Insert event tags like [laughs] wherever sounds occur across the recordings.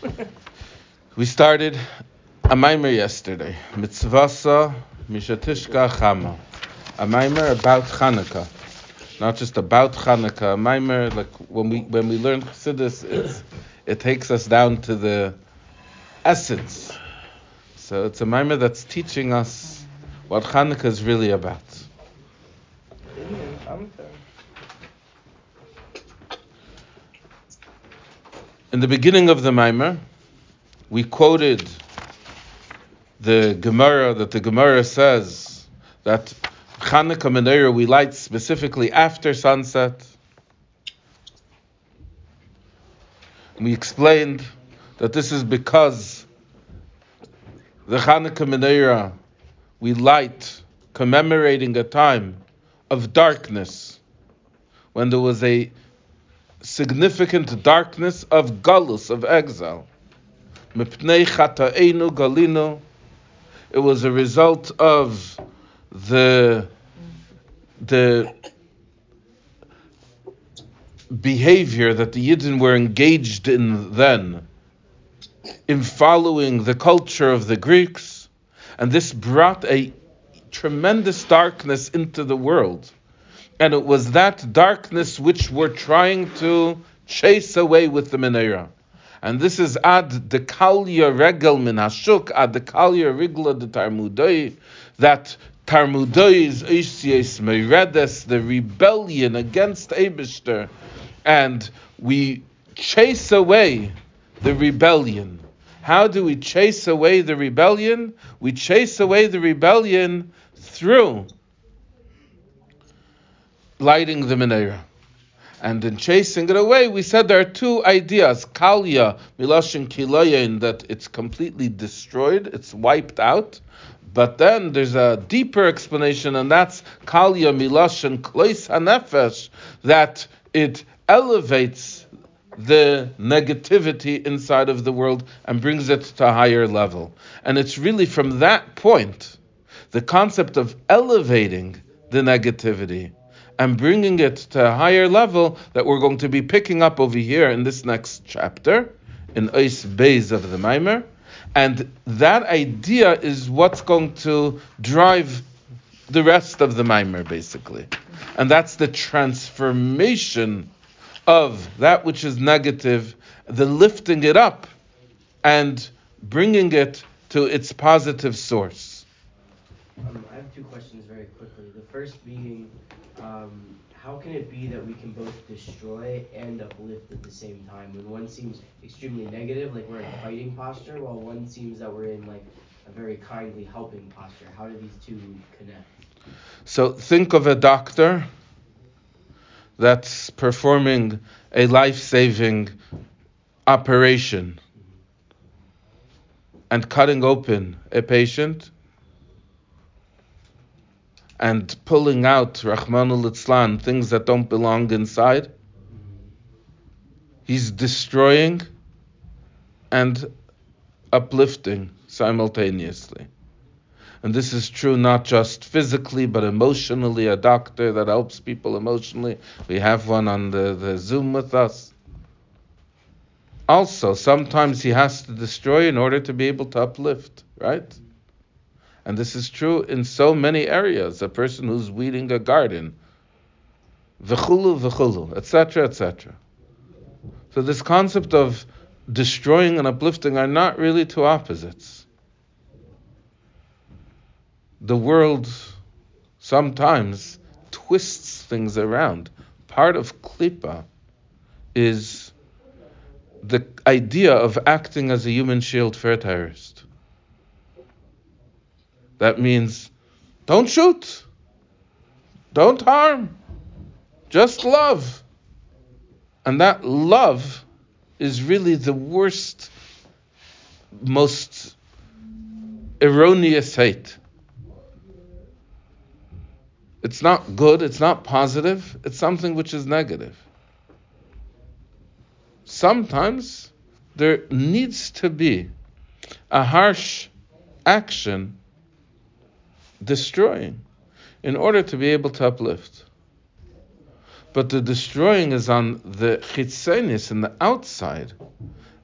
[laughs] we started a mimer yesterday. Mitzvasa Mishetishka Chama. A mimer about Hanukkah. Not just about Hanukkah. A mimer, like when we when we learn Chassidus, it's, it takes us down to the essence. So it's a mimer that's teaching us what Hanukkah is really about. In the beginning of the Maimer, we quoted the Gemara that the Gemara says that Chanukah Menorah we light specifically after sunset. We explained that this is because the Chanukah Menorah we light commemorating a time of darkness when there was a significant darkness of galus, of exile. galino. It was a result of the the behavior that the Yidden were engaged in then, in following the culture of the Greeks, and this brought a tremendous darkness into the world and it was that darkness which we're trying to chase away with the menorah. And this is ad dekalya regel min hashuk, ad dekalya rigla de tarmudoi, that tarmudoi's ishies meredes, the rebellion against Abishter, and we chase away the rebellion. How do we chase away the rebellion? We chase away the rebellion through lighting the menorah. And in chasing it away, we said there are two ideas. Kalya, Milashin Kilayin, that it's completely destroyed, it's wiped out. But then there's a deeper explanation, and that's Kalya, Milashin Klois Hanefesh, that it elevates the negativity inside of the world and brings it to a higher level. And it's really from that point, the concept of elevating the negativity and bringing it to a higher level that we're going to be picking up over here in this next chapter, in Eis Beis of the Maimer. And that idea is what's going to drive the rest of the Maimer, basically. And that's the transformation of that which is negative, the lifting it up and bringing it to its positive source. Um, I have two questions very quickly. The first being, um, how can it be that we can both destroy and uplift at the same time when one seems extremely negative, like we're in a fighting posture, while one seems that we're in like a very kindly helping posture? How do these two connect? So think of a doctor that's performing a life saving operation and cutting open a patient and pulling out Rachmanu litzlan, things that don't belong inside. He's destroying and uplifting simultaneously. And this is true not just physically, but emotionally. A doctor that helps people emotionally. We have one on the, the Zoom with us. Also, sometimes he has to destroy in order to be able to uplift, right? And this is true in so many areas. A person who's weeding a garden, v'chulu v'chulu, etc., etc. So this concept of destroying and uplifting are not really two opposites. The world sometimes twists things around. Part of klipa is the idea of acting as a human shield for a terrorist. That means don't shoot, don't harm, just love. And that love is really the worst, most erroneous hate. It's not good, it's not positive, it's something which is negative. Sometimes there needs to be a harsh action destroying in order to be able to uplift. But the destroying is on the chitzenis in the outside,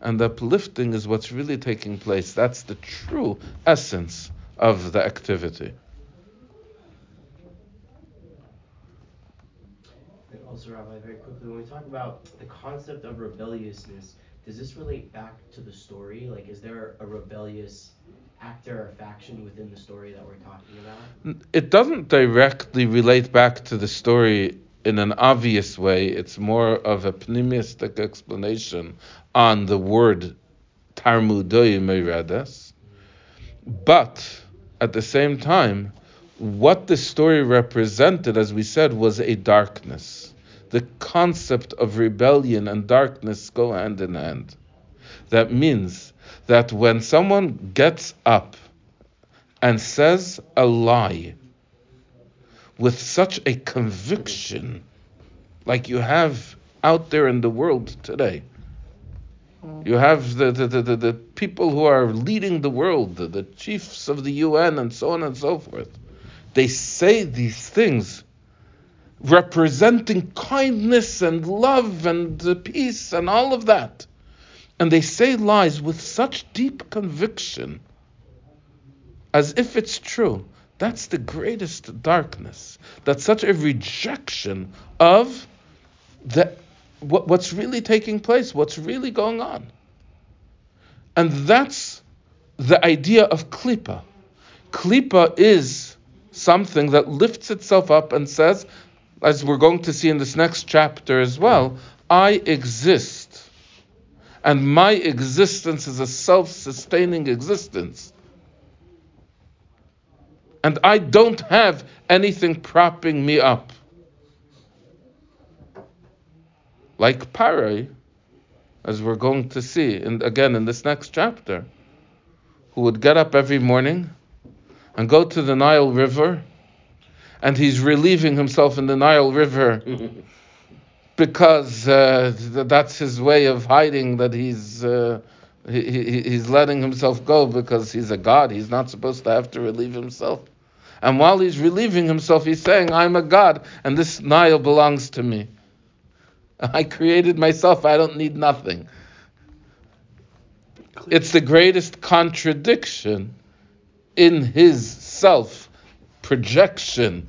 and the uplifting is what's really taking place. That's the true essence of the activity. also, Rabbi, very quickly, when we talk about the concept of rebelliousness, does this relate back to the story? Like, is there a rebellious actor or faction within the story that we're talking about? It doesn't directly relate back to the story in an obvious way. It's more of a pneumistic explanation on the word Tarmudoi Meredes. But at the same time, what the story represented, as we said, was a darkness. The concept of rebellion and darkness go hand in hand. That means that when someone gets up and says a lie with such a conviction, like you have out there in the world today, you have the, the, the, the, people who are leading the world, the, the chiefs of the UN, and so on and so forth. They say these things representing kindness and love and peace and all of that. And they say lies with such deep conviction as if it's true. That's the greatest darkness. That's such a rejection of the, what, what's really taking place, what's really going on. And that's the idea of klipa. Klipa is something that lifts itself up and says, as we're going to see in this next chapter as well, I exist and my existence is a self sustaining existence. And I don't have anything propping me up. Like Parai, as we're going to see and again in this next chapter, who would get up every morning and go to the Nile River, and he's relieving himself in the Nile River [laughs] because uh, that's his way of hiding that he's uh, he, he, he's letting himself go because he's a god. He's not supposed to have to relieve himself. And while he's relieving himself, he's saying, "I'm a god, and this Nile belongs to me. [laughs] I created myself. I don't need nothing." It's the greatest contradiction in his self projection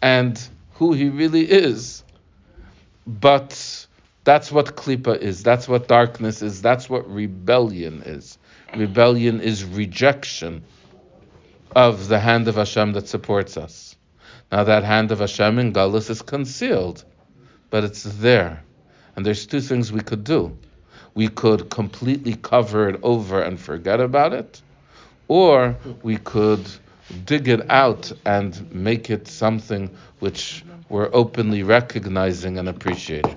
and who he really is but that's what klipa is. That's what darkness is. That's what rebellion is. Rebellion is rejection of the hand of Hashem that supports us. Now that hand of Hashem in Galus is concealed, but it's there. And there's two things we could do. We could completely cover it over and forget about it, or we could dig it out and make it something which we're openly recognizing and appreciating.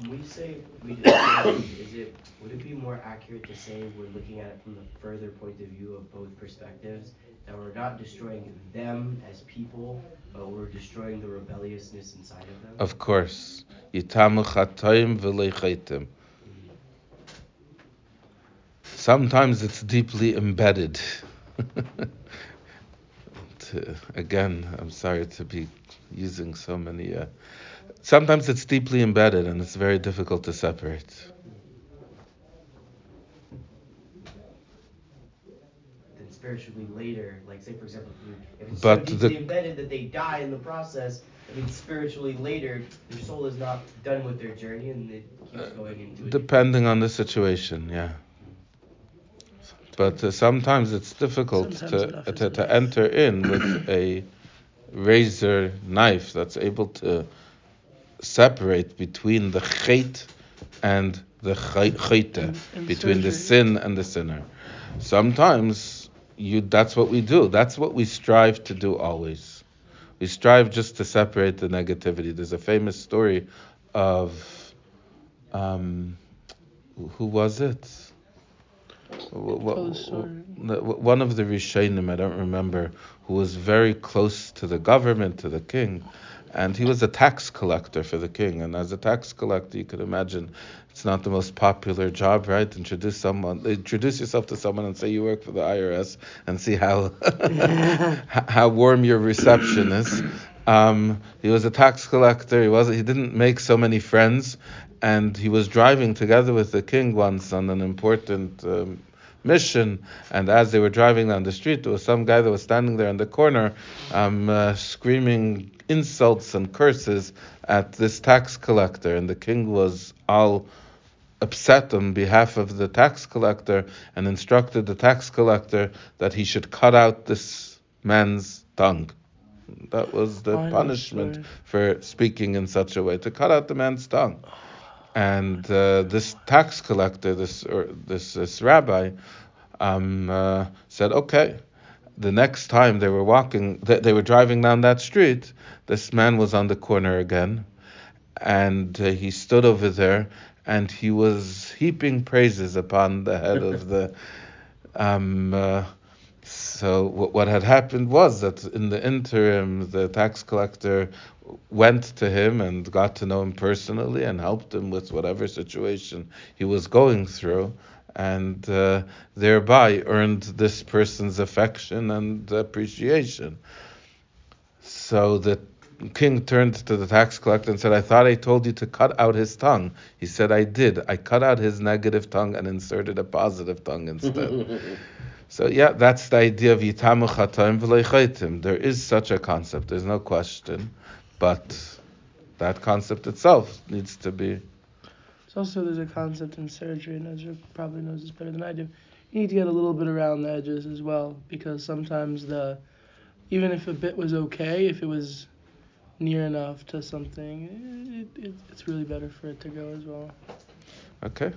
When we say we is it would it be more accurate to say we're looking at it from the further point of view of both perspectives? That we're not destroying them as people, but we're destroying the rebelliousness inside of them? Of course. Mm-hmm. Sometimes it's deeply embedded. [laughs] to, again, I'm sorry to be using so many. Uh, sometimes it's deeply embedded and it's very difficult to separate. Then spiritually later, like say for example, if it's but so deeply the, embedded that they die in the process, I mean spiritually later, their soul is not done with their journey and it keeps uh, going into it. Depending on the situation, yeah but uh, sometimes it's difficult sometimes to, to, to enter in with a razor knife that's able to separate between the chait and the chayte, between the sin and the sinner. Sometimes you that's what we do. That's what we strive to do always. We strive just to separate the negativity. There's a famous story of um, who was it? One of the Rishonim, I don't remember, who was very close to the government, to the king, and he was a tax collector for the king. And as a tax collector, you could imagine it's not the most popular job, right? Introduce someone, introduce yourself to someone and say you work for the IRS, and see how [laughs] how warm your reception is. Um, he was a tax collector. He was he didn't make so many friends, and he was driving together with the king once on an important um, mission. And as they were driving down the street, there was some guy that was standing there in the corner, um, uh, screaming insults and curses at this tax collector. And the king was all upset on behalf of the tax collector and instructed the tax collector that he should cut out this man's tongue. That was the I punishment for speaking in such a way to cut out the man's tongue. And uh, this tax collector, this or this, this rabbi, um, uh, said, "Okay." The next time they were walking, they, they were driving down that street. This man was on the corner again, and uh, he stood over there, and he was heaping praises upon the head of the. [laughs] Um, uh, so what, what had happened was that in the interim, the tax collector went to him and got to know him personally and helped him with whatever situation he was going through, and uh, thereby earned this person's affection and appreciation. So the king turned to the tax collector and said, I thought I told you to cut out his tongue. He said, I did. I cut out his negative tongue and inserted a positive tongue instead. [laughs] So yeah, that's the idea of yitamu chatoim v'leichaitim. There is such a concept. There's no question, but that concept itself needs to be. It's also there's a concept in surgery, and Ezra probably knows this better than I do. You need to get a little bit around the edges as well, because sometimes the, even if a bit was okay, if it was near enough to something, it, it, it's really better for it to go as well, Okay,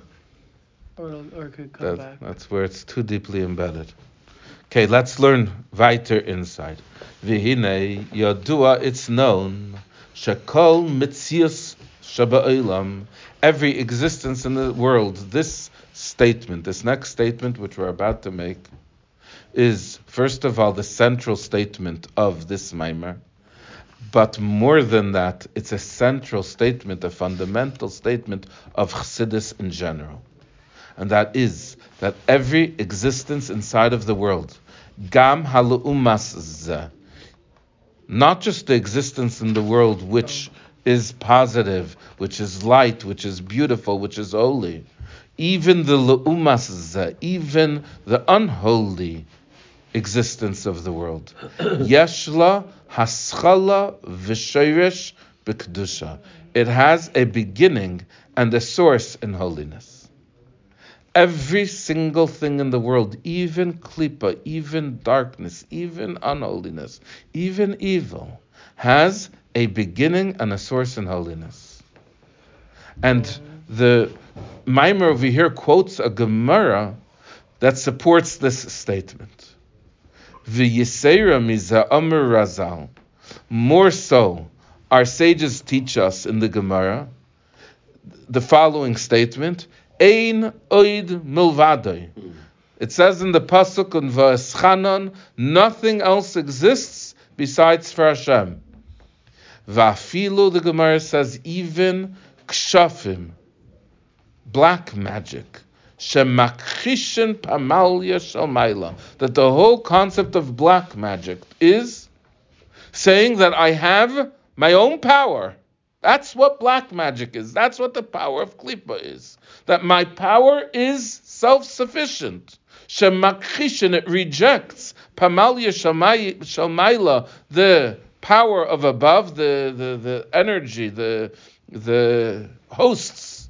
or or it could come that, back. that's where it's too deeply embedded. Okay, let's learn weiter inside. Vihine yadua, it's known. Shakol mitzias shaba'olam. Every existence in the world. This statement, this next statement, which we're about to make, is first of all the central statement of this mimer. But more than that, it's a central statement, a fundamental statement of Chassidus in general. And that is that every existence inside of the world, Gam halu'umas zeh, not just the existence in the world which is positive, which is light, which is beautiful, which is holy, even the lu'umas even the unholy existence of the world. [coughs] Yeshla haschala v'shoresh b'kedusha. It has a beginning and a source in holiness. Every single thing in the world, even klipa, even darkness, even unholiness, even evil, has a beginning and a source in holiness. And the Mimer over here quotes a Gemara that supports this statement. Razal. More so, our sages teach us in the Gemara the following statement: Ein oid milvadoi. It says in the pasuk in Va'eschanon, nothing else exists besides for Hashem. Vafilu, the Gemara says, even kshafim, black magic, shemakhishin pamalya shalmaila, that the whole concept of black magic is saying that I have my own power. That's what black magic is. That's what the power of Klippa is. That my power is self-sufficient. Shemakhishin, it rejects shalmai- shalmaila, the power of above, the, the, the energy, the, the hosts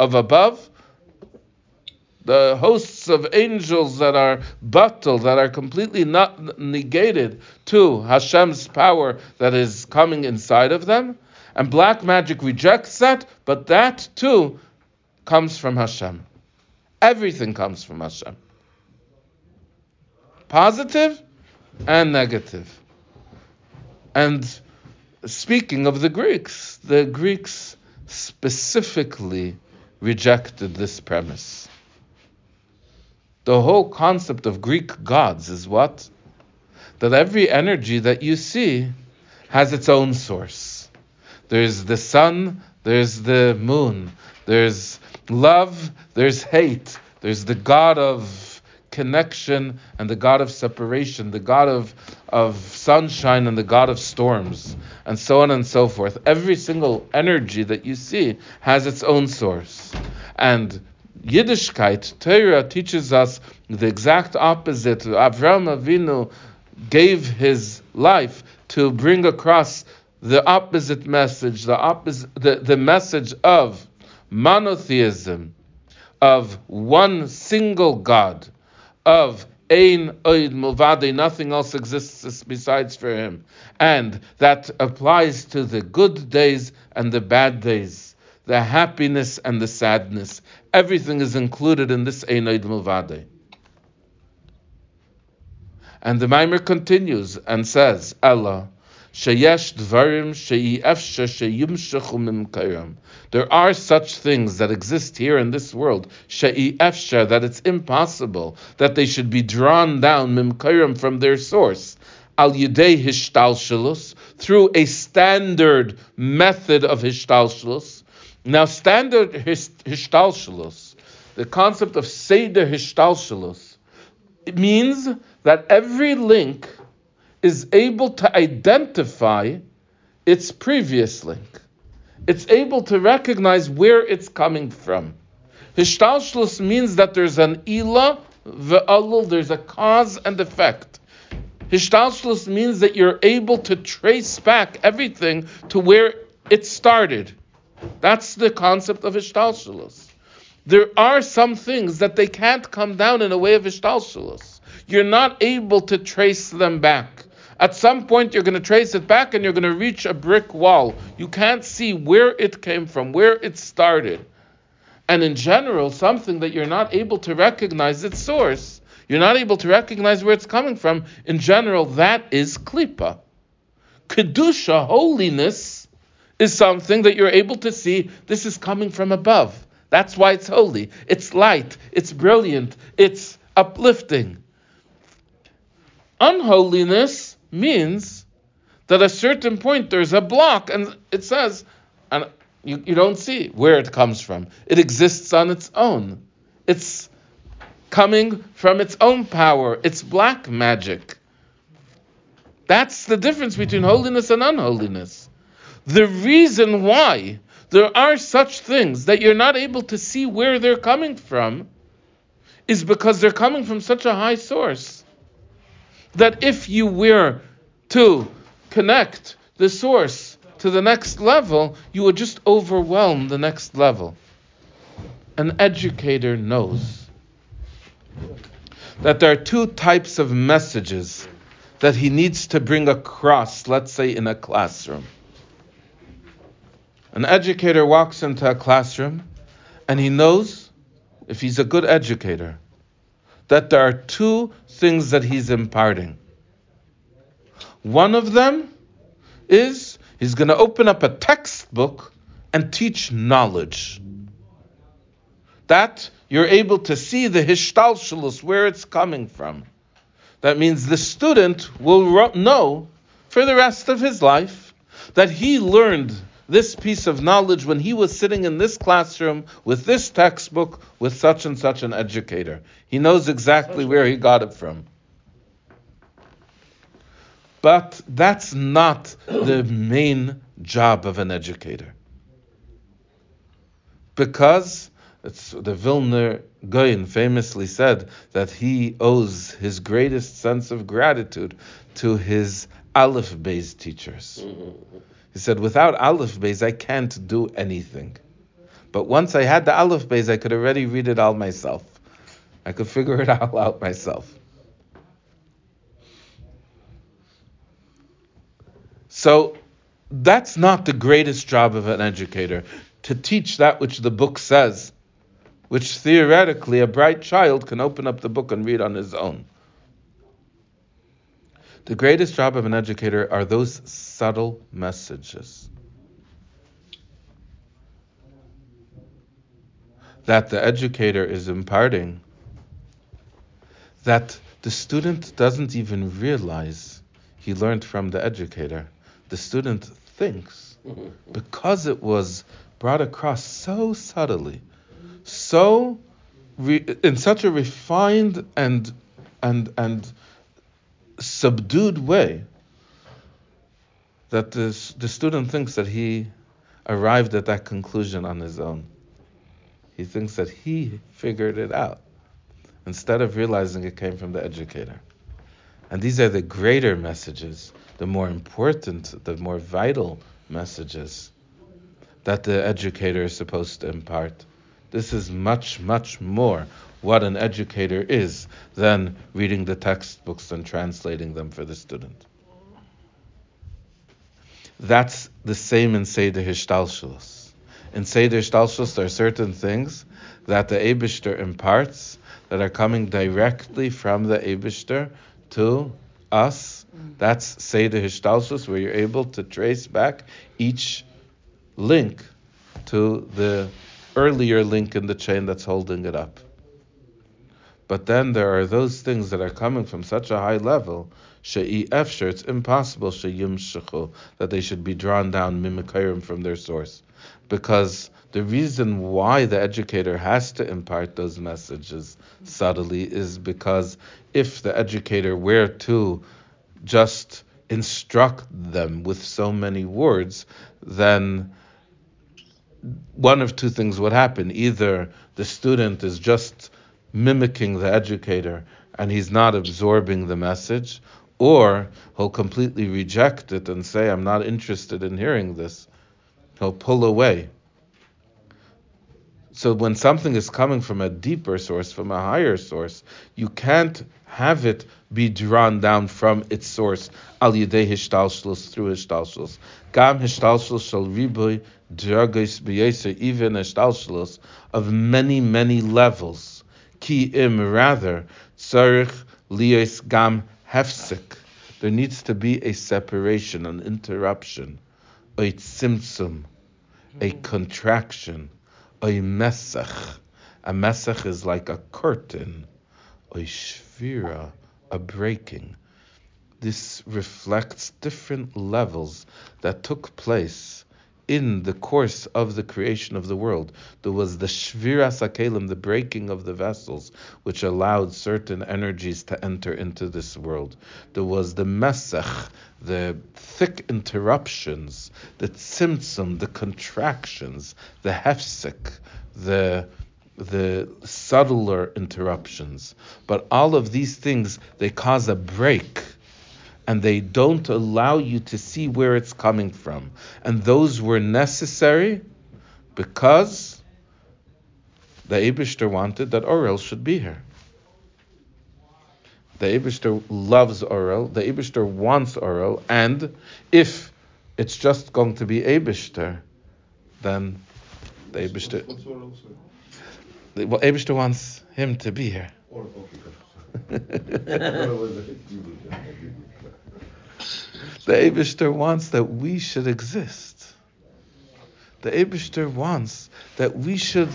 of above, the hosts of angels that are battle, that are completely not negated to Hashem's power that is coming inside of them. And black magic rejects that, but that too comes from Hashem. Everything comes from Hashem. Positive and negative. And speaking of the Greeks, the Greeks specifically rejected this premise. The whole concept of Greek gods is what? That every energy that you see has its own source. There's the sun, there's the moon, there's love, there's hate, there's the god of connection and the God of separation, the God of, of sunshine and the God of storms, and so on and so forth. Every single energy that you see has its own source. And Yiddishkeit, Torah teaches us the exact opposite. Avraham Avinu gave his life to bring across the opposite message, the opposite, the, the message of monotheism, of one single God, of Ein Oid Mulvade, nothing else exists besides for him. And that applies to the good days and the bad days, the happiness and the sadness. Everything is included in this Ein Oid Mulvade. And the Maimer continues and says, Allah, Dvarim There are such things that exist here in this world, she'efsha, that it's impossible that they should be drawn down mimkayim from their source. Al yidei hishtalshalus, through a standard method of hishtalshalus. Now, standard hishtalshalus, the concept of seder hishtalshalus, it means that every link is able to identify its previous link. It's able to recognize where it's coming from. Hishtalshlus means that there's an ila, ve'alul, there's a cause and effect. Hishtalshlus means that you're able to trace back everything to where it started. That's the concept of Hishtalshlus. There are some things that they can't come down in a way of Hishtalshlus. You're not able to trace them back. At some point, you're going to trace it back and you're going to reach a brick wall. You can't see where it came from, where it started. And in general, something that you're not able to recognize its source, you're not able to recognize where it's coming from, in general, that is klipa. Kedusha, holiness, is something that you're able to see this is coming from above. That's why it's holy. It's light, it's brilliant, it's uplifting. Unholiness means that at a certain point there's a block, and it says, and you, you don't see where it comes from. It exists on its own. It's coming from its own power. It's black magic. That's the difference between holiness and unholiness. The reason why there are such things that you're not able to see where they're coming from is because they're coming from such a high source that if you were to connect the source to the next level, you would just overwhelm the next level. An educator knows that there are two types of messages that he needs to bring across, let's say in a classroom. An educator walks into a classroom and he knows, if he's a good educator, that there are two things that he's imparting. One of them is he's going to open up a textbook and teach knowledge. That you're able to see the hishtalshalus, where it's coming from. That means the student will know for the rest of his life that he learned this piece of knowledge when he was sitting in this classroom with this textbook with such and such an educator. He knows exactly where he got it from. But that's not the main job of an educator. Because it's, the Vilner Gaon famously said that he owes his greatest sense of gratitude to his Aleph Beis teachers. He said, without Aleph Beis, I can't do anything. But once I had the Aleph Beis, I could already read it all myself. I could figure it [laughs] all out myself. So that's not the greatest job of an educator, to teach that which the book says, which theoretically a bright child can open up the book and read on his own. The greatest job of an educator are those subtle messages. That the educator is imparting, that the student doesn't even realize he learned from the educator. The student thinks because it was brought across so subtly, so re- in such a refined and and and subdued way that the, the student thinks that he arrived at that conclusion on his own. He thinks that he figured it out instead of realizing it came from the educator. And these are the greater messages, the more important, the more vital messages that the educator is supposed to impart. This is much, much more what an educator is than reading the textbooks and translating them for the student. That's the same in Seder Hishtalshalos. In Seder Hishtalshalos, there are certain things that the Abishter imparts that are coming directly from the Abishter to us. That's Seder Hishtalshalos, where you're able to trace back each link to the earlier link in the chain that's holding it up. But then there are those things that are coming from such a high level she'i efsher, it's impossible she'yim that they should be drawn down mimikayim from their source. Because the reason why the educator has to impart those messages subtly is because if the educator were to just instruct them with so many words, then one of two things would happen. Either the student is just mimicking the educator and he's not absorbing the message, or he'll completely reject it and say, I'm not interested in hearing this. He'll pull away. So when something is coming from a deeper source, from a higher source, you can't have it be drawn down from its source, al yedei hishtalshlus, through hishtalshlus. Gam hishtalshlus shall riboy dragos b'yeser, even hishtalshlus, of many, many levels. Ki im, rather, tzarich liyos gam hefsik. There needs to be a separation, an interruption, a tzimtzum, a hmm. contraction, a mesach. A mesach is like a curtain, a shvira, a breaking. This reflects different levels that took place in the course of the creation of the world. There was the Shvira Sakelim, the breaking of the vessels, which allowed certain energies to enter into this world. There was the Mesech, the thick interruptions, the Tzimtzum, the contractions, the Hefsek, the the subtler interruptions. But all of these things, they cause a break and they don't allow you to see where it's coming from. And those were necessary because the Abishter wanted that Orel should be here. The Abishter loves Orel, the Abishter wants Orel, and if it's just going to be Abishter, then the Abishter. Well, Abishter wants him to be here. The Abishter wants that we should exist. The Abishter wants that we should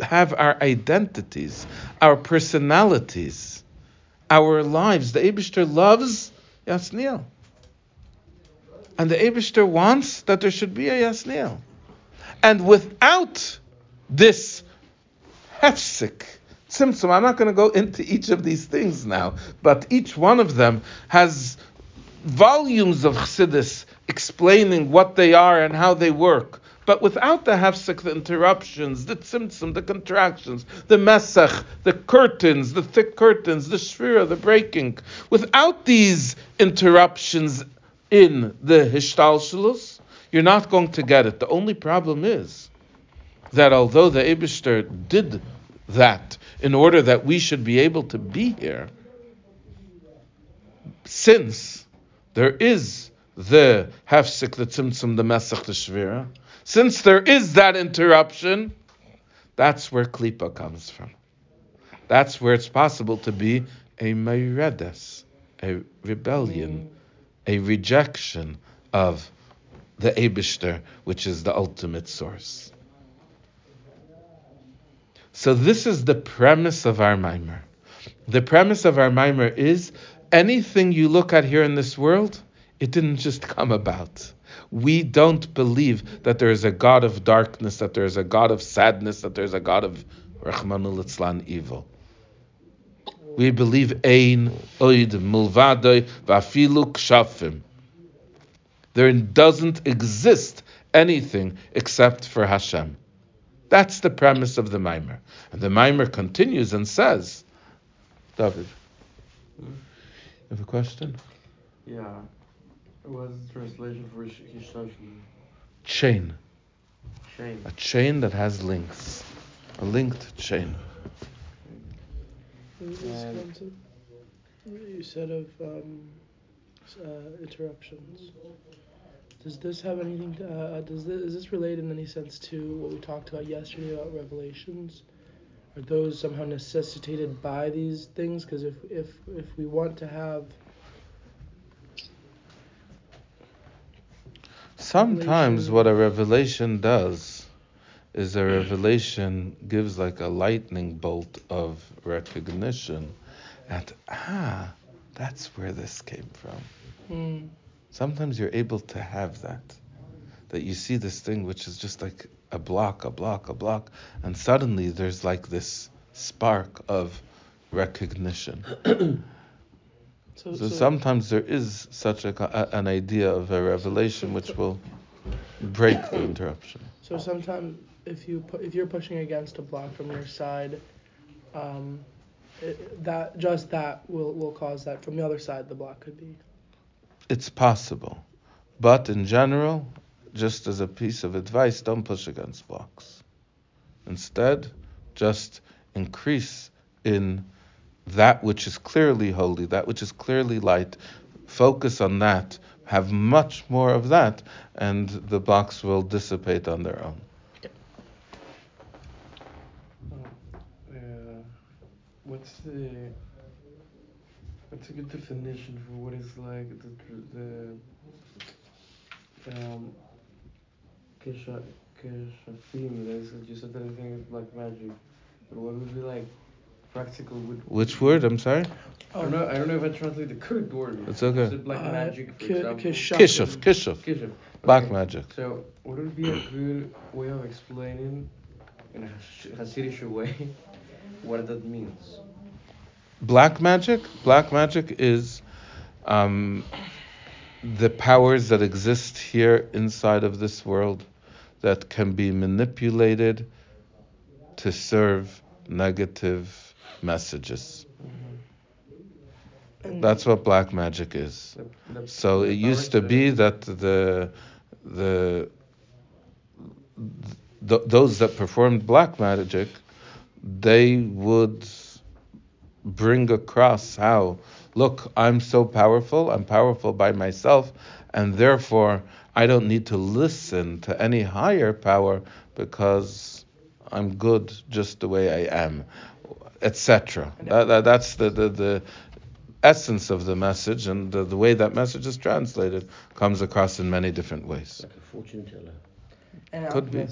have our identities, our personalities, our lives. The Abishter loves Yasniel. And the Abishter wants that there should be a Yasniel. And without this hefsik, tzimtzum, I'm not going to go into each of these things now, but each one of them has volumes of chassidus explaining what they are and how they work. But without the hefsek, the interruptions, the tzimtzum, the contractions, the mesach, the curtains, the thick curtains, the shvira, the breaking, without these interruptions in the hishtalshalus, you're not going to get it. The only problem is that although the Abishter did that in order that we should be able to be here, since there is the hefsik, the tzimtzum, the mesach, the shvira. Since there is that interruption, that's where klipa comes from. That's where it's possible to be a meiredes, a rebellion, a rejection of the Abishter, which is the ultimate source. So this is the premise of our mimer. The premise of our mimer is anything you look at here in this world, it didn't just come about. We don't believe that there is a God of darkness, that there is a God of sadness, that there is a God of Rachmanu litzlan evil. We believe ein oid mulvadoi vafilu kshafim. There doesn't exist anything except for Hashem. That's the premise of the Maimer. And the Maimer continues and says, David, you have a question? Yeah. What's the translation for Kishashim? Chain. Chain. A chain that has links. A linked chain. This And- concept you said of um, uh, interruptions. Does this have anything to? Uh, does this is this related in any sense to what we talked about yesterday about revelations? Are those somehow necessitated by these things? Because if if if we want to have Sometimes what a revelation does is a revelation gives like a lightning bolt of recognition at ah, that's where this came from. hmm, Sometimes you're able to have that. That you see this thing which is just like a block, a block, a block, and suddenly there's like this spark of recognition. [clears throat] so, So sometimes there is such a, a- an idea of a revelation which will break the interruption. So sometimes if you pu- if you're pushing against a block from your side, um, it, that just that will will cause that from the other side the block could be. It's possible. But in general, just as a piece of advice, don't push against blocks. Instead, just increase in that which is clearly holy, that which is clearly light. Focus on that. Have much more of that, and the blocks will dissipate on their own. Uh, what's the what's a good definition for what is like the the um kesha keshafim? There's you said that I think it's like magic, but what would be like practical? Would Which word? I'm sorry? I don't know. I don't know if I translate the correct word. It's okay. Is it black Uh, magic, for ki- example? kisha- Kishuf, kishuf. Kishuf. Black Okay. magic. So, what would be a good way of explaining, in a Hasidic way, [laughs] what that means? Black magic? Black magic is um, the powers that exist here inside of this world that can be manipulated to serve negative messages. And That's what black magic is. The, the, So it used to be that the the th- those that performed black magic, they would bring across how, look, I'm so powerful, I'm powerful by myself, and therefore I don't need to listen to any higher power because I'm good just the way I am, etc. That, that, that's the, the, the essence of the message, and the, the way that message is translated comes across in many different ways. Like a fortune teller. and could be.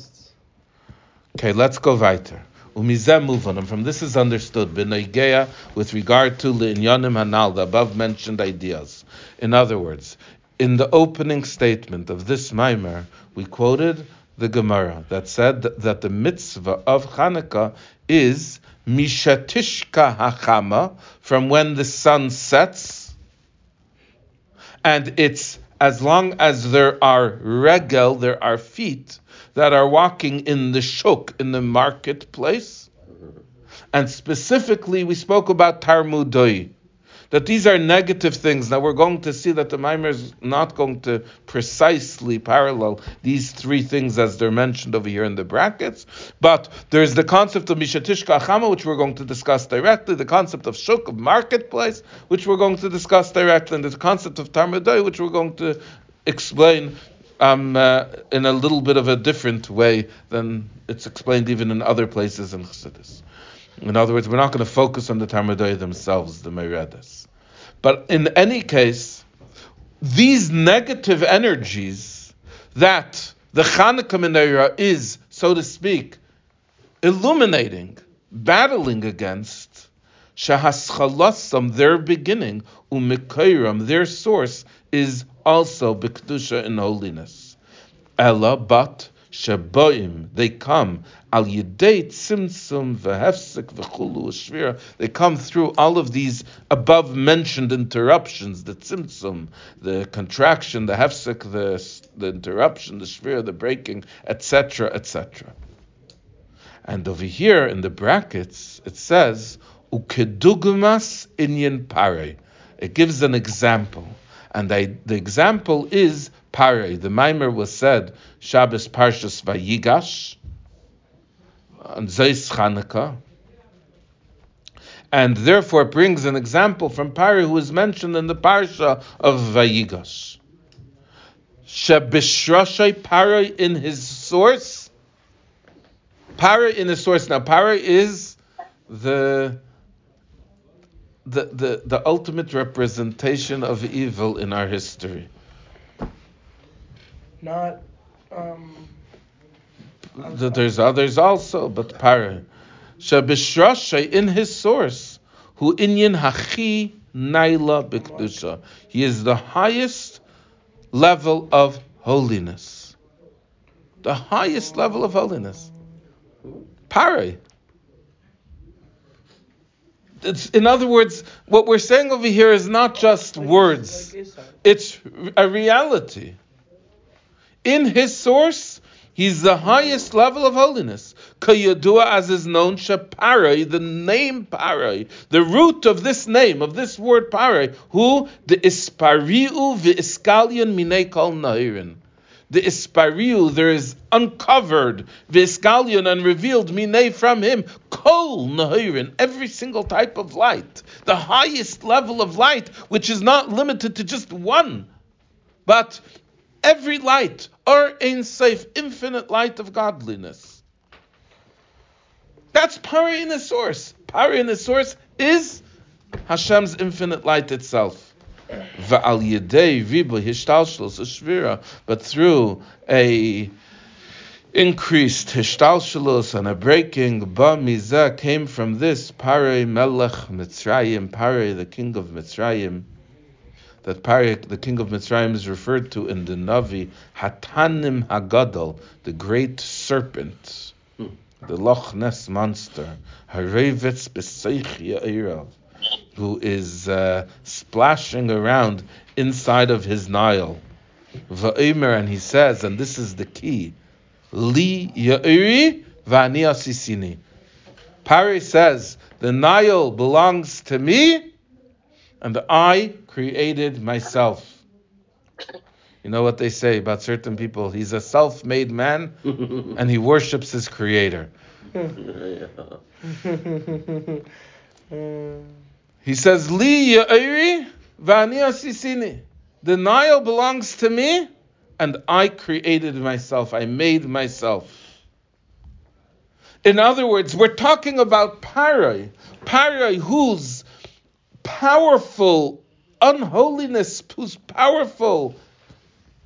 Okay, let's go weiter. Umizem. And from this is understood, b'negeya, with regard to li'inyanim hanal, the above mentioned ideas. In other words, in the opening statement of this Maimer, we quoted the Gemara that said that, that the mitzvah of Hanukkah is mishetishka hachama, from when the sun sets, and it's as long as there are regel, there are feet that are walking in the shuk, in the marketplace. And specifically, we spoke about Tarmudoi, that these are negative things. Now we're going to see that the Maimer is not going to precisely parallel these three things as they're mentioned over here in the brackets, but there's the concept of Mishetishka Achama, which we're going to discuss directly, the concept of Shuk, of marketplace, which we're going to discuss directly, and the concept of Tarmudoi, which we're going to explain um, uh, in a little bit of a different way than it's explained even in other places in Chassidus. In other words, we're not going to focus on the Tarmudoi themselves, the Meredas. But in any case, these negative energies that the Chanukah menorah is, so to speak, illuminating, battling against, shahaschalasam, their beginning, umikayram, their source, is also bikdusha in holiness. Ella, but Shaboim, they come al yidei tzimtzum v'hefsek v'chulu shvira. They come through all of these above mentioned interruptions: the tzimtzum, the contraction, the hefsek, the the interruption, the shvira, the breaking, etc., etc. And over here in the brackets it says ukedugmas inyan pare. It gives an example, and the example is pare. The maimer was said Shabbos Parshas Vayigash on Zeis Chanukah, and therefore brings an example from Pari who is mentioned in the Parsha of Vayigash. Shebishrashai Pari in his source. Pari in his source. Now Pari is the the, the, the ultimate representation of evil in our history. Not um, There's others also, but Pare. Shabishrashay in his source, who inyan hachi naila bikdusha. He is the highest level of holiness. The highest level of holiness. Pare. In other words, what we're saying over here is not just words. It's a reality. In his source, he's the highest level of holiness. Kayadua, as is known, Shaparai, the name Parai, the root of this name, of this word Parai, who the Ispariu v'iskalion minei kol nairin. The Ispariu, there is uncovered, v'iskalion, and revealed minei from him, kol nairin, every single type of light. The highest level of light, which is not limited to just one, but every light, or in safe, infinite light of godliness. That's Pari in the source. Pari in the source is Hashem's infinite light itself. Va'al yedei shvira, but through a increased hishtalshalos and a breaking ba mizah came from this Pare Melech Mitzrayim, Pare the king of Mitzrayim. That Pare, the king of Mitzrayim, is referred to in the Navi Hatanim Hagadol, the great serpent, hmm. the Loch Ness monster, Harevetz Beseich Ya'irav, who is uh, splashing around inside of his Nile. Va'omer, and he says, and this is the key, Li Ya'iri Vani Asisini. Pare says, the Nile belongs to me, and I created myself. You know what they say about certain people? He's a self made man [laughs] and he worships his creator. [laughs] [laughs] He says, Li Ya'iri Vani Asisini. The Nile belongs to me and I created myself. I made myself. In other words, we're talking about Parai. Parai whose powerful unholiness, whose powerful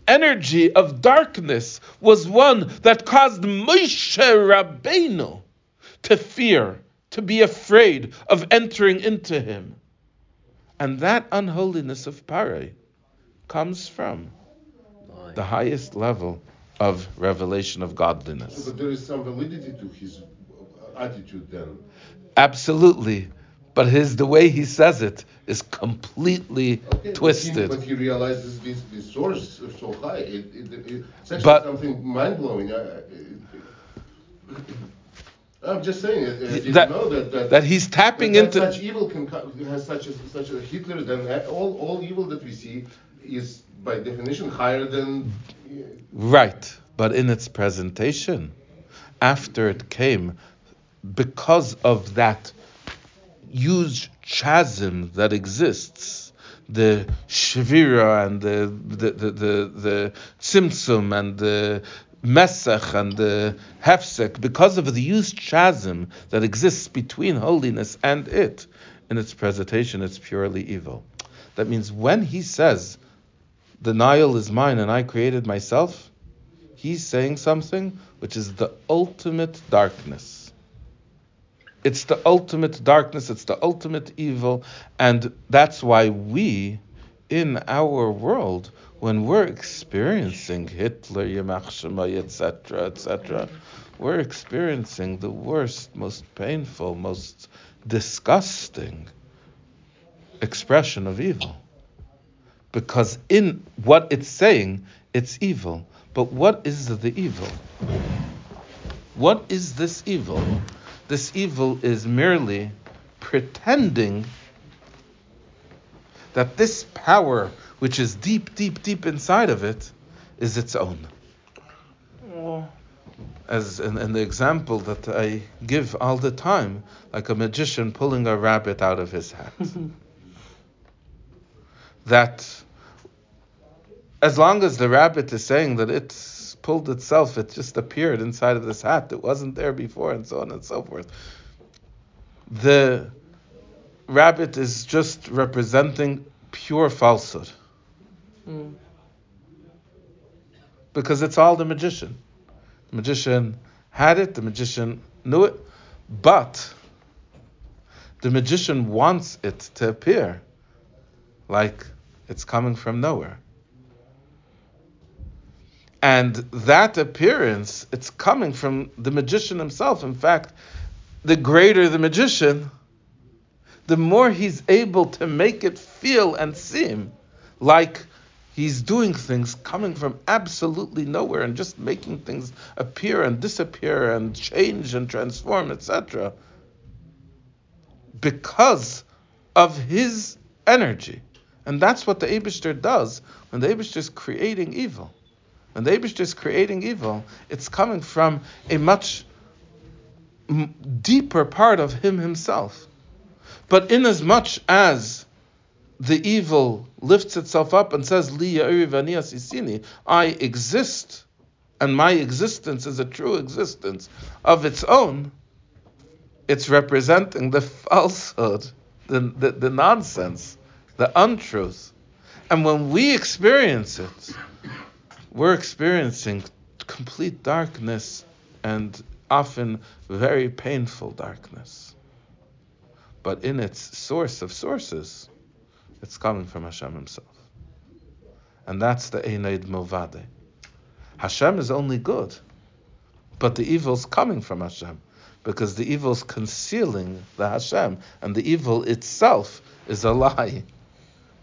energy of darkness was one that caused Moshe Rabbeinu to fear, to be afraid of entering into him. And that unholiness of Parai comes from the highest level of revelation of godliness. But there is some validity to his attitude then. Absolutely. But his the way he says it is completely Okay, twisted. But he, but he realizes this, this source is so high. It, it, it, it's actually But- something mind blowing. I'm just saying, did you That- know that, that, that he's tapping that into such evil can has such a, such a Hitler. Then all all evil that we see is by definition higher than. right, but in its presentation, after it came, because of that huge chasm that exists, the shvira and the the the the, the tzimtzum and the mesach and the hefsek, because of the huge chasm that exists between holiness and it, in its presentation, it's purely evil. That means when he says, "The Nile is mine and I created myself," he's saying something which is the ultimate darkness. It's the ultimate darkness, it's the ultimate evil, and that's why we, in our world, when we're experiencing Hitler, Yamachshema, etc., etc., we're experiencing the worst, most painful, most disgusting expression of evil. Because in what it's saying, it's evil. But what is the evil? What is this evil? This evil is merely pretending that this power, which is deep, deep, deep inside of it, is its own. As in, in the example that I give all the time, like a magician pulling a rabbit out of his hat. [laughs] that as long as the rabbit is saying that it's pulled itself, it just appeared inside of this hat, it wasn't there before, and so on and so forth. The rabbit is just representing pure falsehood. Mm. Because it's all the magician. The magician had it, the magician knew it, but the magician wants it to appear like it's coming from nowhere. And that appearance, it's coming from the magician himself. In fact, the greater the magician, the more he's able to make it feel and seem like he's doing things coming from absolutely nowhere and just making things appear and disappear and change and transform, etc. Because of his energy. And that's what the Abishter does when the Abishter is creating evil. When the Abishter is creating evil, it's coming from a much deeper part of him himself. But in as much as the evil lifts itself up and says, Li isini, I exist, and my existence is a true existence of its own, it's representing the falsehood, the, the, the nonsense, the untruth. And when we experience it, we're experiencing complete darkness and often very painful darkness. But in its source of sources, it's coming from Hashem Himself. And that's the Einaid Movade. Hashem is only good, but the evil is coming from Hashem because the evil is concealing the Hashem, and the evil itself is a lie.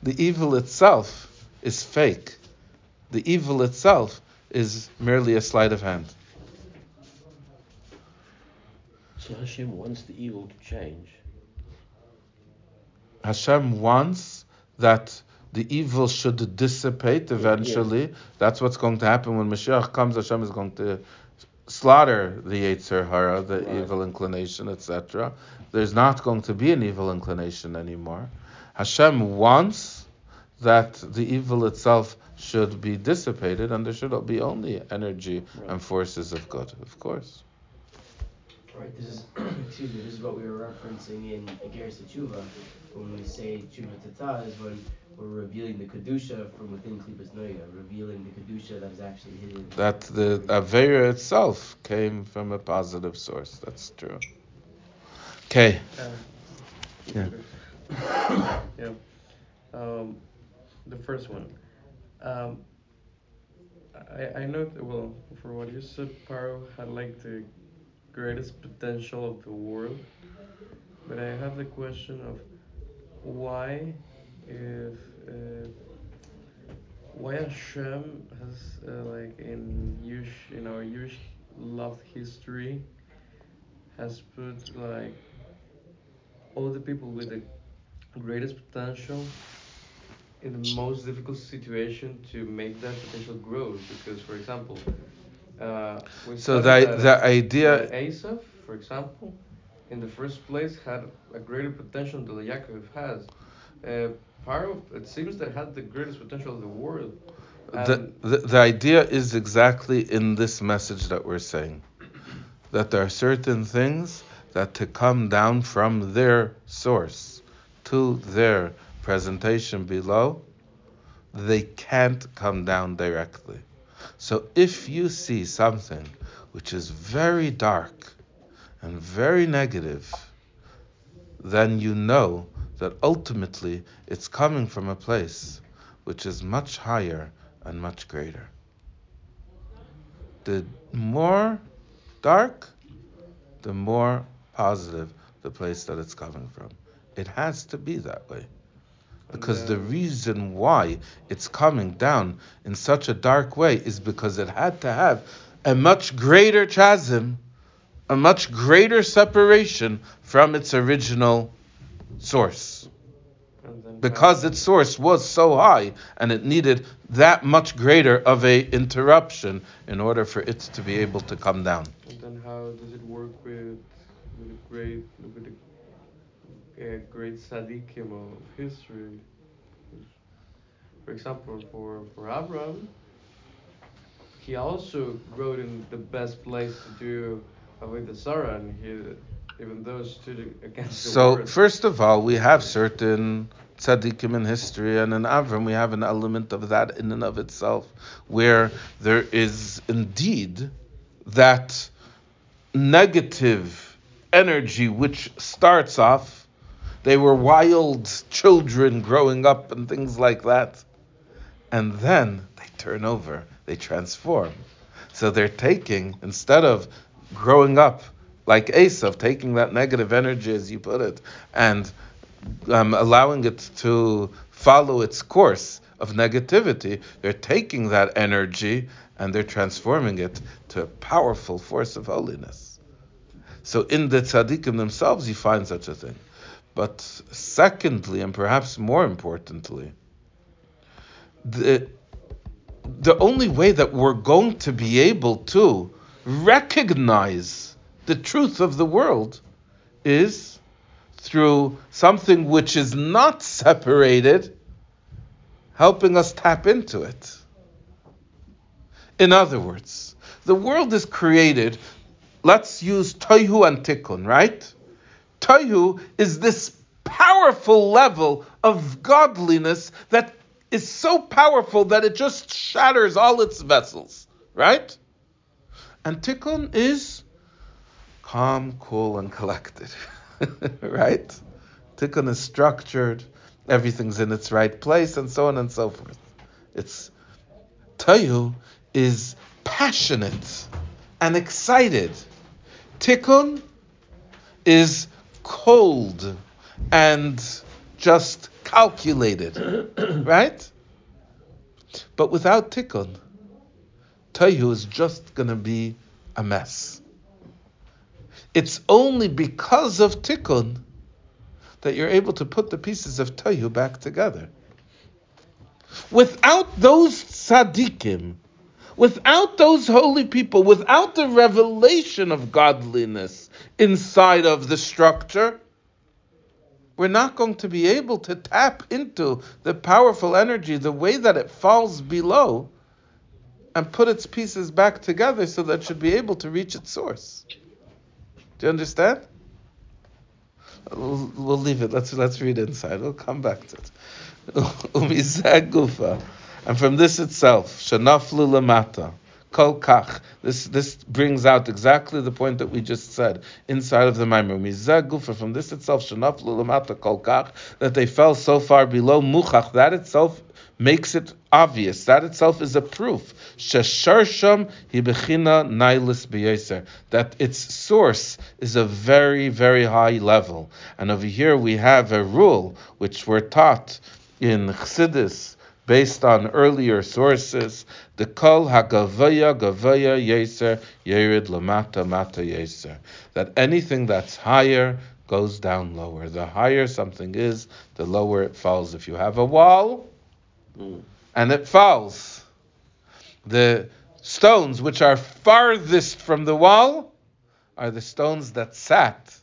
The evil itself is fake. The evil itself is merely a sleight of hand. So Hashem wants the evil to change. Hashem wants that the evil should dissipate eventually. Yes. That's what's going to happen when Mashiach comes. Hashem is going to slaughter the Yetzer Hara, the right. evil inclination, etc. There's not going to be an evil inclination anymore. Hashem wants that the evil itself should be dissipated, and there should be only energy right. and forces of good, of course. Right. This is [clears throat] excuse me. This is what we were referencing in Igeris Tshuva when we say Tshuva Tata is when we're revealing the kedusha from within Klipas Noya, revealing the kedusha that is actually hidden. That the Avera itself came from a positive source. That's true. Okay. Uh, yeah. [coughs] yeah. Um, the first one. Um, I, I know, well, for what you said, Paro had like the greatest potential of the world. But I have the question of why, if uh, why Hashem has uh, like in Yush in our Yush love history has put like all the people with the greatest potential in the most difficult situation to make that potential grow because for example uh, so the, the idea. Esav, for example, in the first place had a greater potential than Yaakov has. Uh, part of it seems that had the greatest potential of the world. The, the, the idea is exactly in this message that we're saying that there are certain things that to come down from their source to their presentation below, they can't come down directly. So if you see something which is very dark and very negative, then you know that ultimately it's coming from a place which is much higher and much greater. The more dark, the more positive the place that it's coming from. It has to be that way. Because the reason why it's coming down in such a dark way is because it had to have a much greater chasm, a much greater separation from its original source. Because its source was so high and it needed that much greater of a interruption in order for it to be able to come down. and then how does it work with with the great with the uh, great tzaddikim of history? For example, for for Abraham, he also wrote in the best place to do with the Sarah, and he even though stood against the So, word. first of all, we have certain tzaddikim in history, and in Avram, we have an element of that in and of itself, where there is indeed that negative energy which starts off. They were wild children growing up and things like that. And then they turn over, they transform. So they're taking, instead of growing up like Esav, taking that negative energy, as you put it, and um, allowing it to follow its course of negativity, they're taking that energy and they're transforming it to a powerful force of holiness. So in the tzaddikim themselves, you find such a thing. But secondly, and perhaps more importantly, the the only way that we're going to be able to recognize the truth of the world is through something which is not separated, helping us tap into it. In other words, the world is created, let's use Toihu and Tikkun, right? Toihu is this powerful level of godliness that is so powerful that it just shatters all its vessels, right? And Tikkun is calm, cool, and collected, [laughs] right? Tikkun is structured, everything's in its right place, and so on and so forth. It's Toihu is passionate and excited. Tikkun is cold and just calculated, [clears throat] right? But without tikkun, Tohu is just going to be a mess. It's only because of tikkun that you're able to put the pieces of Tohu back together. Without those tzaddikim, without those holy people, without the revelation of godliness inside of the structure, we're not going to be able to tap into the powerful energy the way that it falls below and put its pieces back together so that it should be able to reach its source. Do you understand? We'll, we'll leave it. Let's let's read inside. We'll come back to it. [laughs] And from this itself, shanaflu lamata, kol kach. This this brings out exactly the point that we just said inside of the Maimer. Umizeh gufa. From this itself, shanaflu lamata, kol kach, that they fell so far below muchach. That itself makes it obvious. That itself is a proof. Shesharsham hibechina nailis beyeser. That its source is a very, very high level. And over here we have a rule which we're taught in Chassidus based on earlier sources. The kol hagavaya gavaya yeser yerid lamata mata yeser. That anything that's higher goes down lower. The higher something is, the lower it falls. If you have a wall, Mm. and it falls. The stones which are farthest from the wall are the stones that sat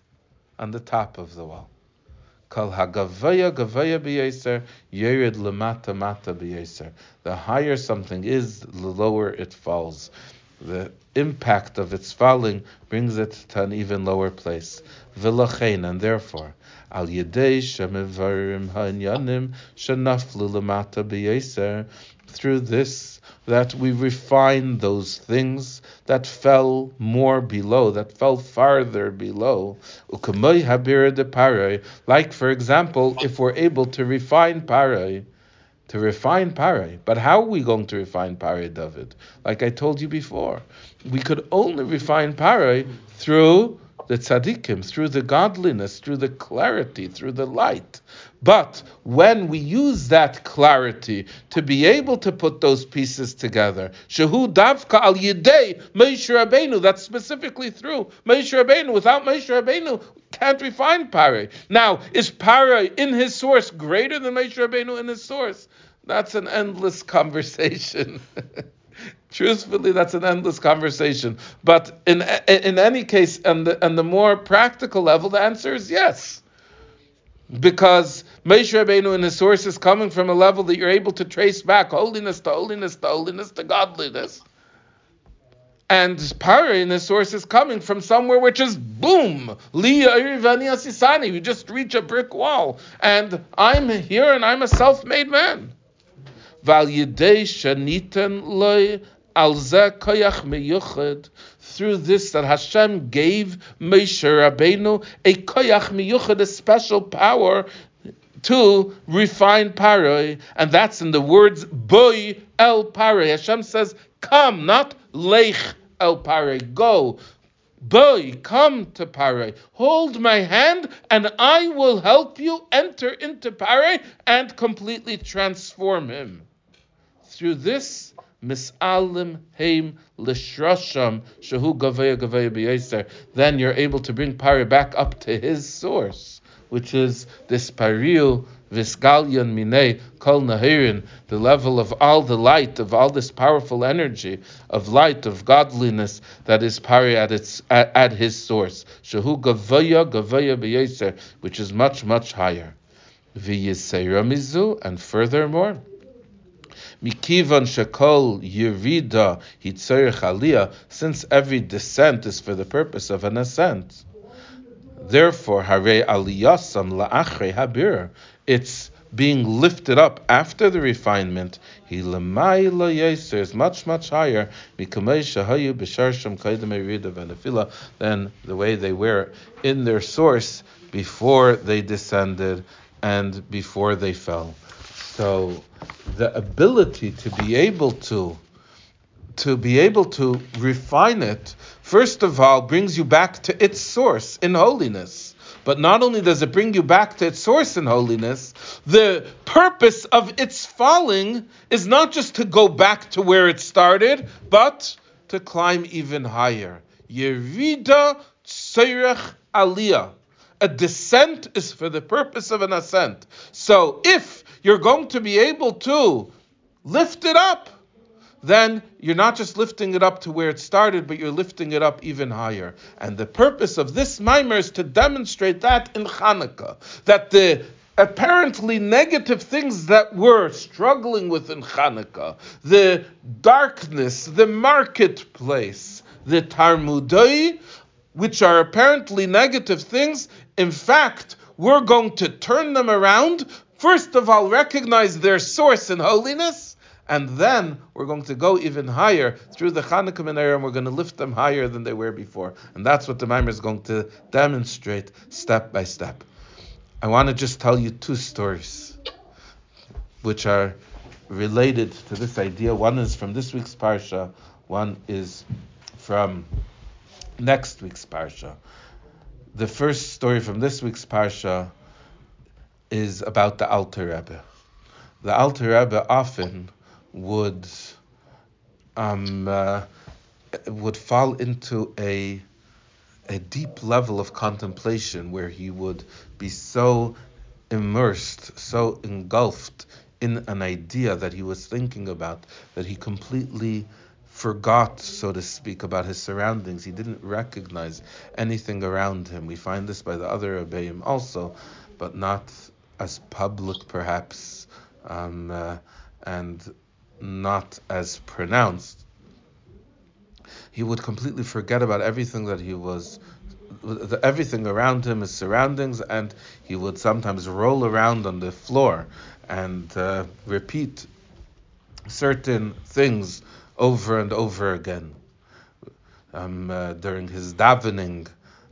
on the top of the wall. Kal hagavaya gavaya b'yeser yerid lemata mata b'yeser. The higher something is, the lower it falls. The impact of its falling brings it to an even lower place. V'lachein, and therefore, al yedei shemivarim ha'inyanim shenaflu lemata b'yeser. Through this, that we refine those things that fell more below, that fell farther below. Parai. Like, for example, if we're able to refine parai, to refine Paray. But how are we going to refine Paray, David? Like I told you before, we could only refine Paray through the tzaddikim, through the godliness, through the clarity, through the light. But when we use that clarity to be able to put those pieces together, Shehu Davka al Yidei Moshe Rabbeinu, that's specifically through Moshe Rabbeinu. Without Moshe Rabbeinu, can't we find Pare. Now, is Pare in his source greater than Moshe Rabbeinu in his source? That's an endless [laughs] conversation. Truthfully, that's an endless conversation. But in in any case, and the, and the more practical level, the answer is yes. Because Moshe Rabbeinu in his source is coming from a level that you're able to trace back holiness to holiness to holiness to godliness. And Pari in his source is coming from somewhere which is boom, Sisani. You just reach a brick wall. And I'm here and I'm a self-made man. Val Shanitan through this that Hashem gave Moshe Rabbeinu a koyach miyuchad, a special power to refine paroi, and that's in the words boy el paroi. Hashem says, "Come, not lech el paroi, go." Boy, come to Paray. Hold my hand, and I will help you enter into Paray and completely transform him. Through this, misalim heim lishrasham shahu gavaya gavaya b'yeser. Then you're able to bring Pari back up to his source, which is this pariu visgalyan minei kol nahirin, the level of all the light, of all this powerful energy of light, of godliness that is pari at its at, at his source. Shahu gavaya gavaya b'yeser, which is much much higher. V'yisera mizu, and furthermore. Mikivan shekol yirida hitzerich aliyah, since every descent is for the purpose of an ascent. Therefore, hare aliyasam la'achre habir, it's being lifted up after the refinement, he is much much higher than the way they were in their source before they descended and before they fell. So the ability to be able to to be able to refine it, first of all, brings you back to its source in holiness. But not only does it bring you back to its source in holiness, the purpose of its falling is not just to go back to where it started, but to climb even higher. Yerida Tseirech Aliyah. A descent is for the purpose of an ascent. So if you're going to be able to lift it up, then you're not just lifting it up to where it started, but you're lifting it up even higher. And the purpose of this maimer is to demonstrate that in Hanukkah, that the apparently negative things that we're struggling with in Hanukkah, the darkness, the marketplace, the Tarmudoi, which are apparently negative things, in fact, we're going to turn them around first of all recognize their source in holiness, and then we're going to go even higher through the Chanukah Menorah, and we're going to lift them higher than they were before. And that's what the Maimer is going to demonstrate step by step. I want to just tell you two stories which are related to this idea. One is from this week's Parsha, one is from next week's Parsha. The first story from this week's Parsha is about the Alter Rebbe. The Alter Rebbe often would um, uh, would fall into a a deep level of contemplation where he would be so immersed, so engulfed in an idea that he was thinking about that he completely forgot, so to speak, about his surroundings. He didn't recognize anything around him. We find this by the other Rebbeim also, but not as public, perhaps, um, uh, and not as pronounced, he would completely forget about everything that he was, everything around him, his surroundings, and he would sometimes roll around on the floor and uh, repeat certain things over and over again. Um, uh, during his davening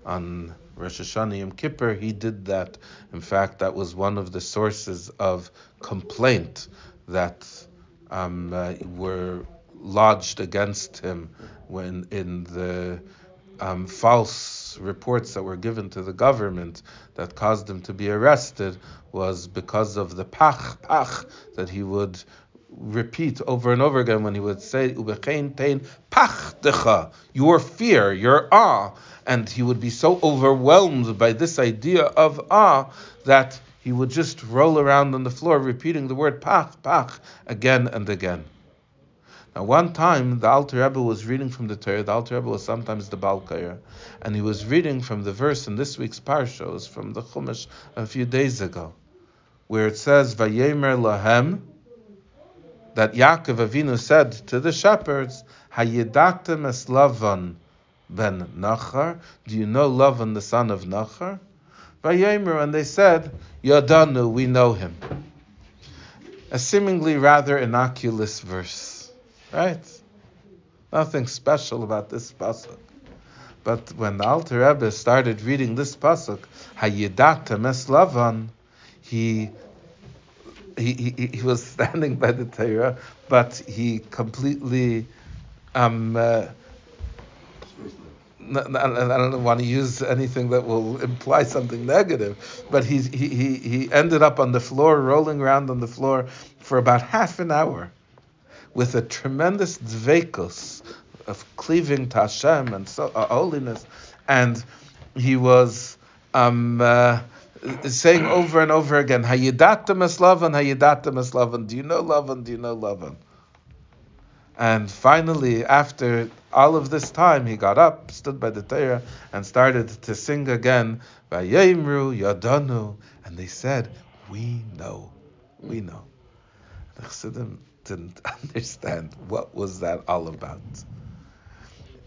on Rosh Hashanah Yom Kippur, he did that. In fact, that was one of the sources of complaint that um, uh, were lodged against him when in the um, false reports that were given to the government that caused him to be arrested was because of the pach pach that he would repeat over and over again when he would say ubechein tein pachtecha your fear your awe and he would be so overwhelmed by this idea of awe that he would just roll around on the floor repeating the word pach pach again and again now, one time the Alter Rebbe was reading from the Torah. The Alter Rebbe was sometimes the Balkair, and he was reading from the verse in this week's parsha, it from the Chumash a few days ago, where it says, "Vayemer lahem," that Yaakov Avinu said to the shepherds, "Hayidaktem es ben Nachar." Do you know Lavan, the son of Nachar? Vayemer, and they said, "Yadanu, we know him." A seemingly rather innocuous verse. Right? Nothing special about this pasuk. But when the Alter Rebbe started reading this pasuk, Hayidata Meslavan, he he, he, he was [laughs] standing by the Torah, but he completely um, uh, I don't want to use anything that will imply something negative, but he, he, he ended up on the floor, rolling around on the floor for about half an hour with a tremendous dvekus of cleaving to Hashem and so, uh, holiness, and he was um, uh, saying over and over again, "Hayidatam es Lavan, Hayidatam es Lavan." Do you know Lavan? Do you know Lavan? And finally, after all of this time, he got up, stood by the Torah, and started to sing again, "Vayemru Yadanu," and they said, "We know, we know." The Chassidim didn't [laughs] understand what was that all about.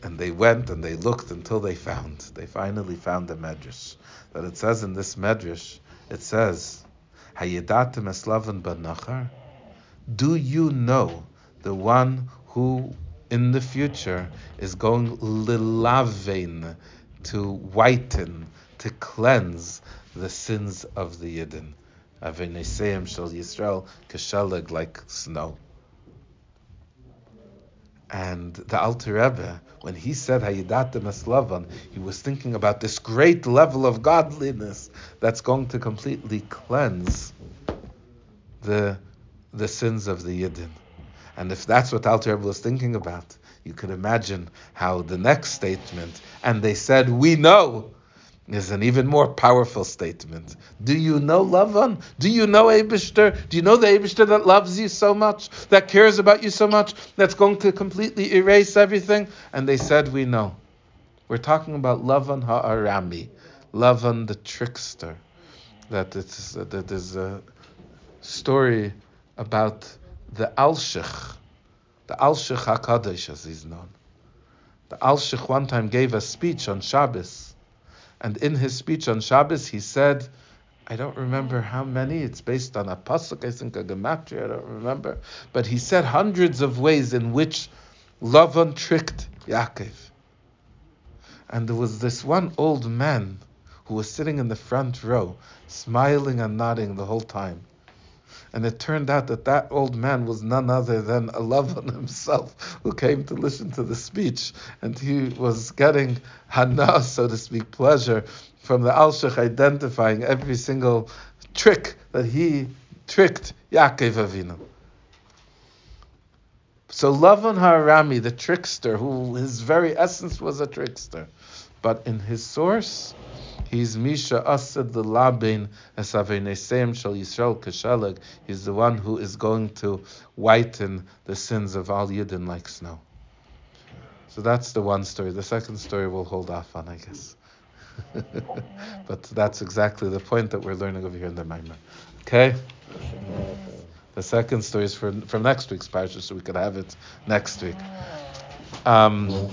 And they went and they looked until they found. They finally found the medrash. That it says in this medrash, it says, Hayedatim eslavan ben Do you know the one who in the future is going lilavein to whiten, to cleanse the sins of the Yidden? Aveneseim shel Yisrael kesheleg like snow. And the Alter Rebbe, when he said Hayidatim Eslavan, he was thinking about this great level of godliness that's going to completely cleanse the the sins of the Yidden. And if that's what Alter Rebbe was thinking about, you could imagine how the next statement, and they said, We know is an even more powerful statement. Do you know Lavan? Do you know Abishter? Do you know the Abishter that loves you so much, that cares about you so much, that's going to completely erase everything? And they said, We know. We're talking about Lavan Ha'arami, Lavan the trickster. That it's that there's a story about the Alshich, the Alshich Hakadosh as he's known. The Alshich one time gave a speech on Shabbos and in his speech on Shabbos, he said, I don't remember how many. It's based on a pasuk, I think a gematria. I don't remember. But he said hundreds of ways in which Lavan tricked Yaakov. And there was this one old man who was sitting in the front row, smiling and nodding the whole time. And it turned out that that old man was none other than Lavan himself, who came to listen to the speech. And he was getting hana, so to speak, pleasure from the Alshich identifying every single trick that he tricked Yaakov Avinu. So Lavan Harami, the trickster, who his very essence was a trickster, but in his source, He's Misha Asad the Labin Esavenesem Shal Yisrael Kashalag. He's the one who is going to whiten the sins of all Yidden like snow. So that's the one story. The second story we'll hold off on, I guess. [laughs] but that's exactly the point that we're learning over here in the Maimer. Okay? The second story is for, for next week's parsha, so we could have it next week. Um,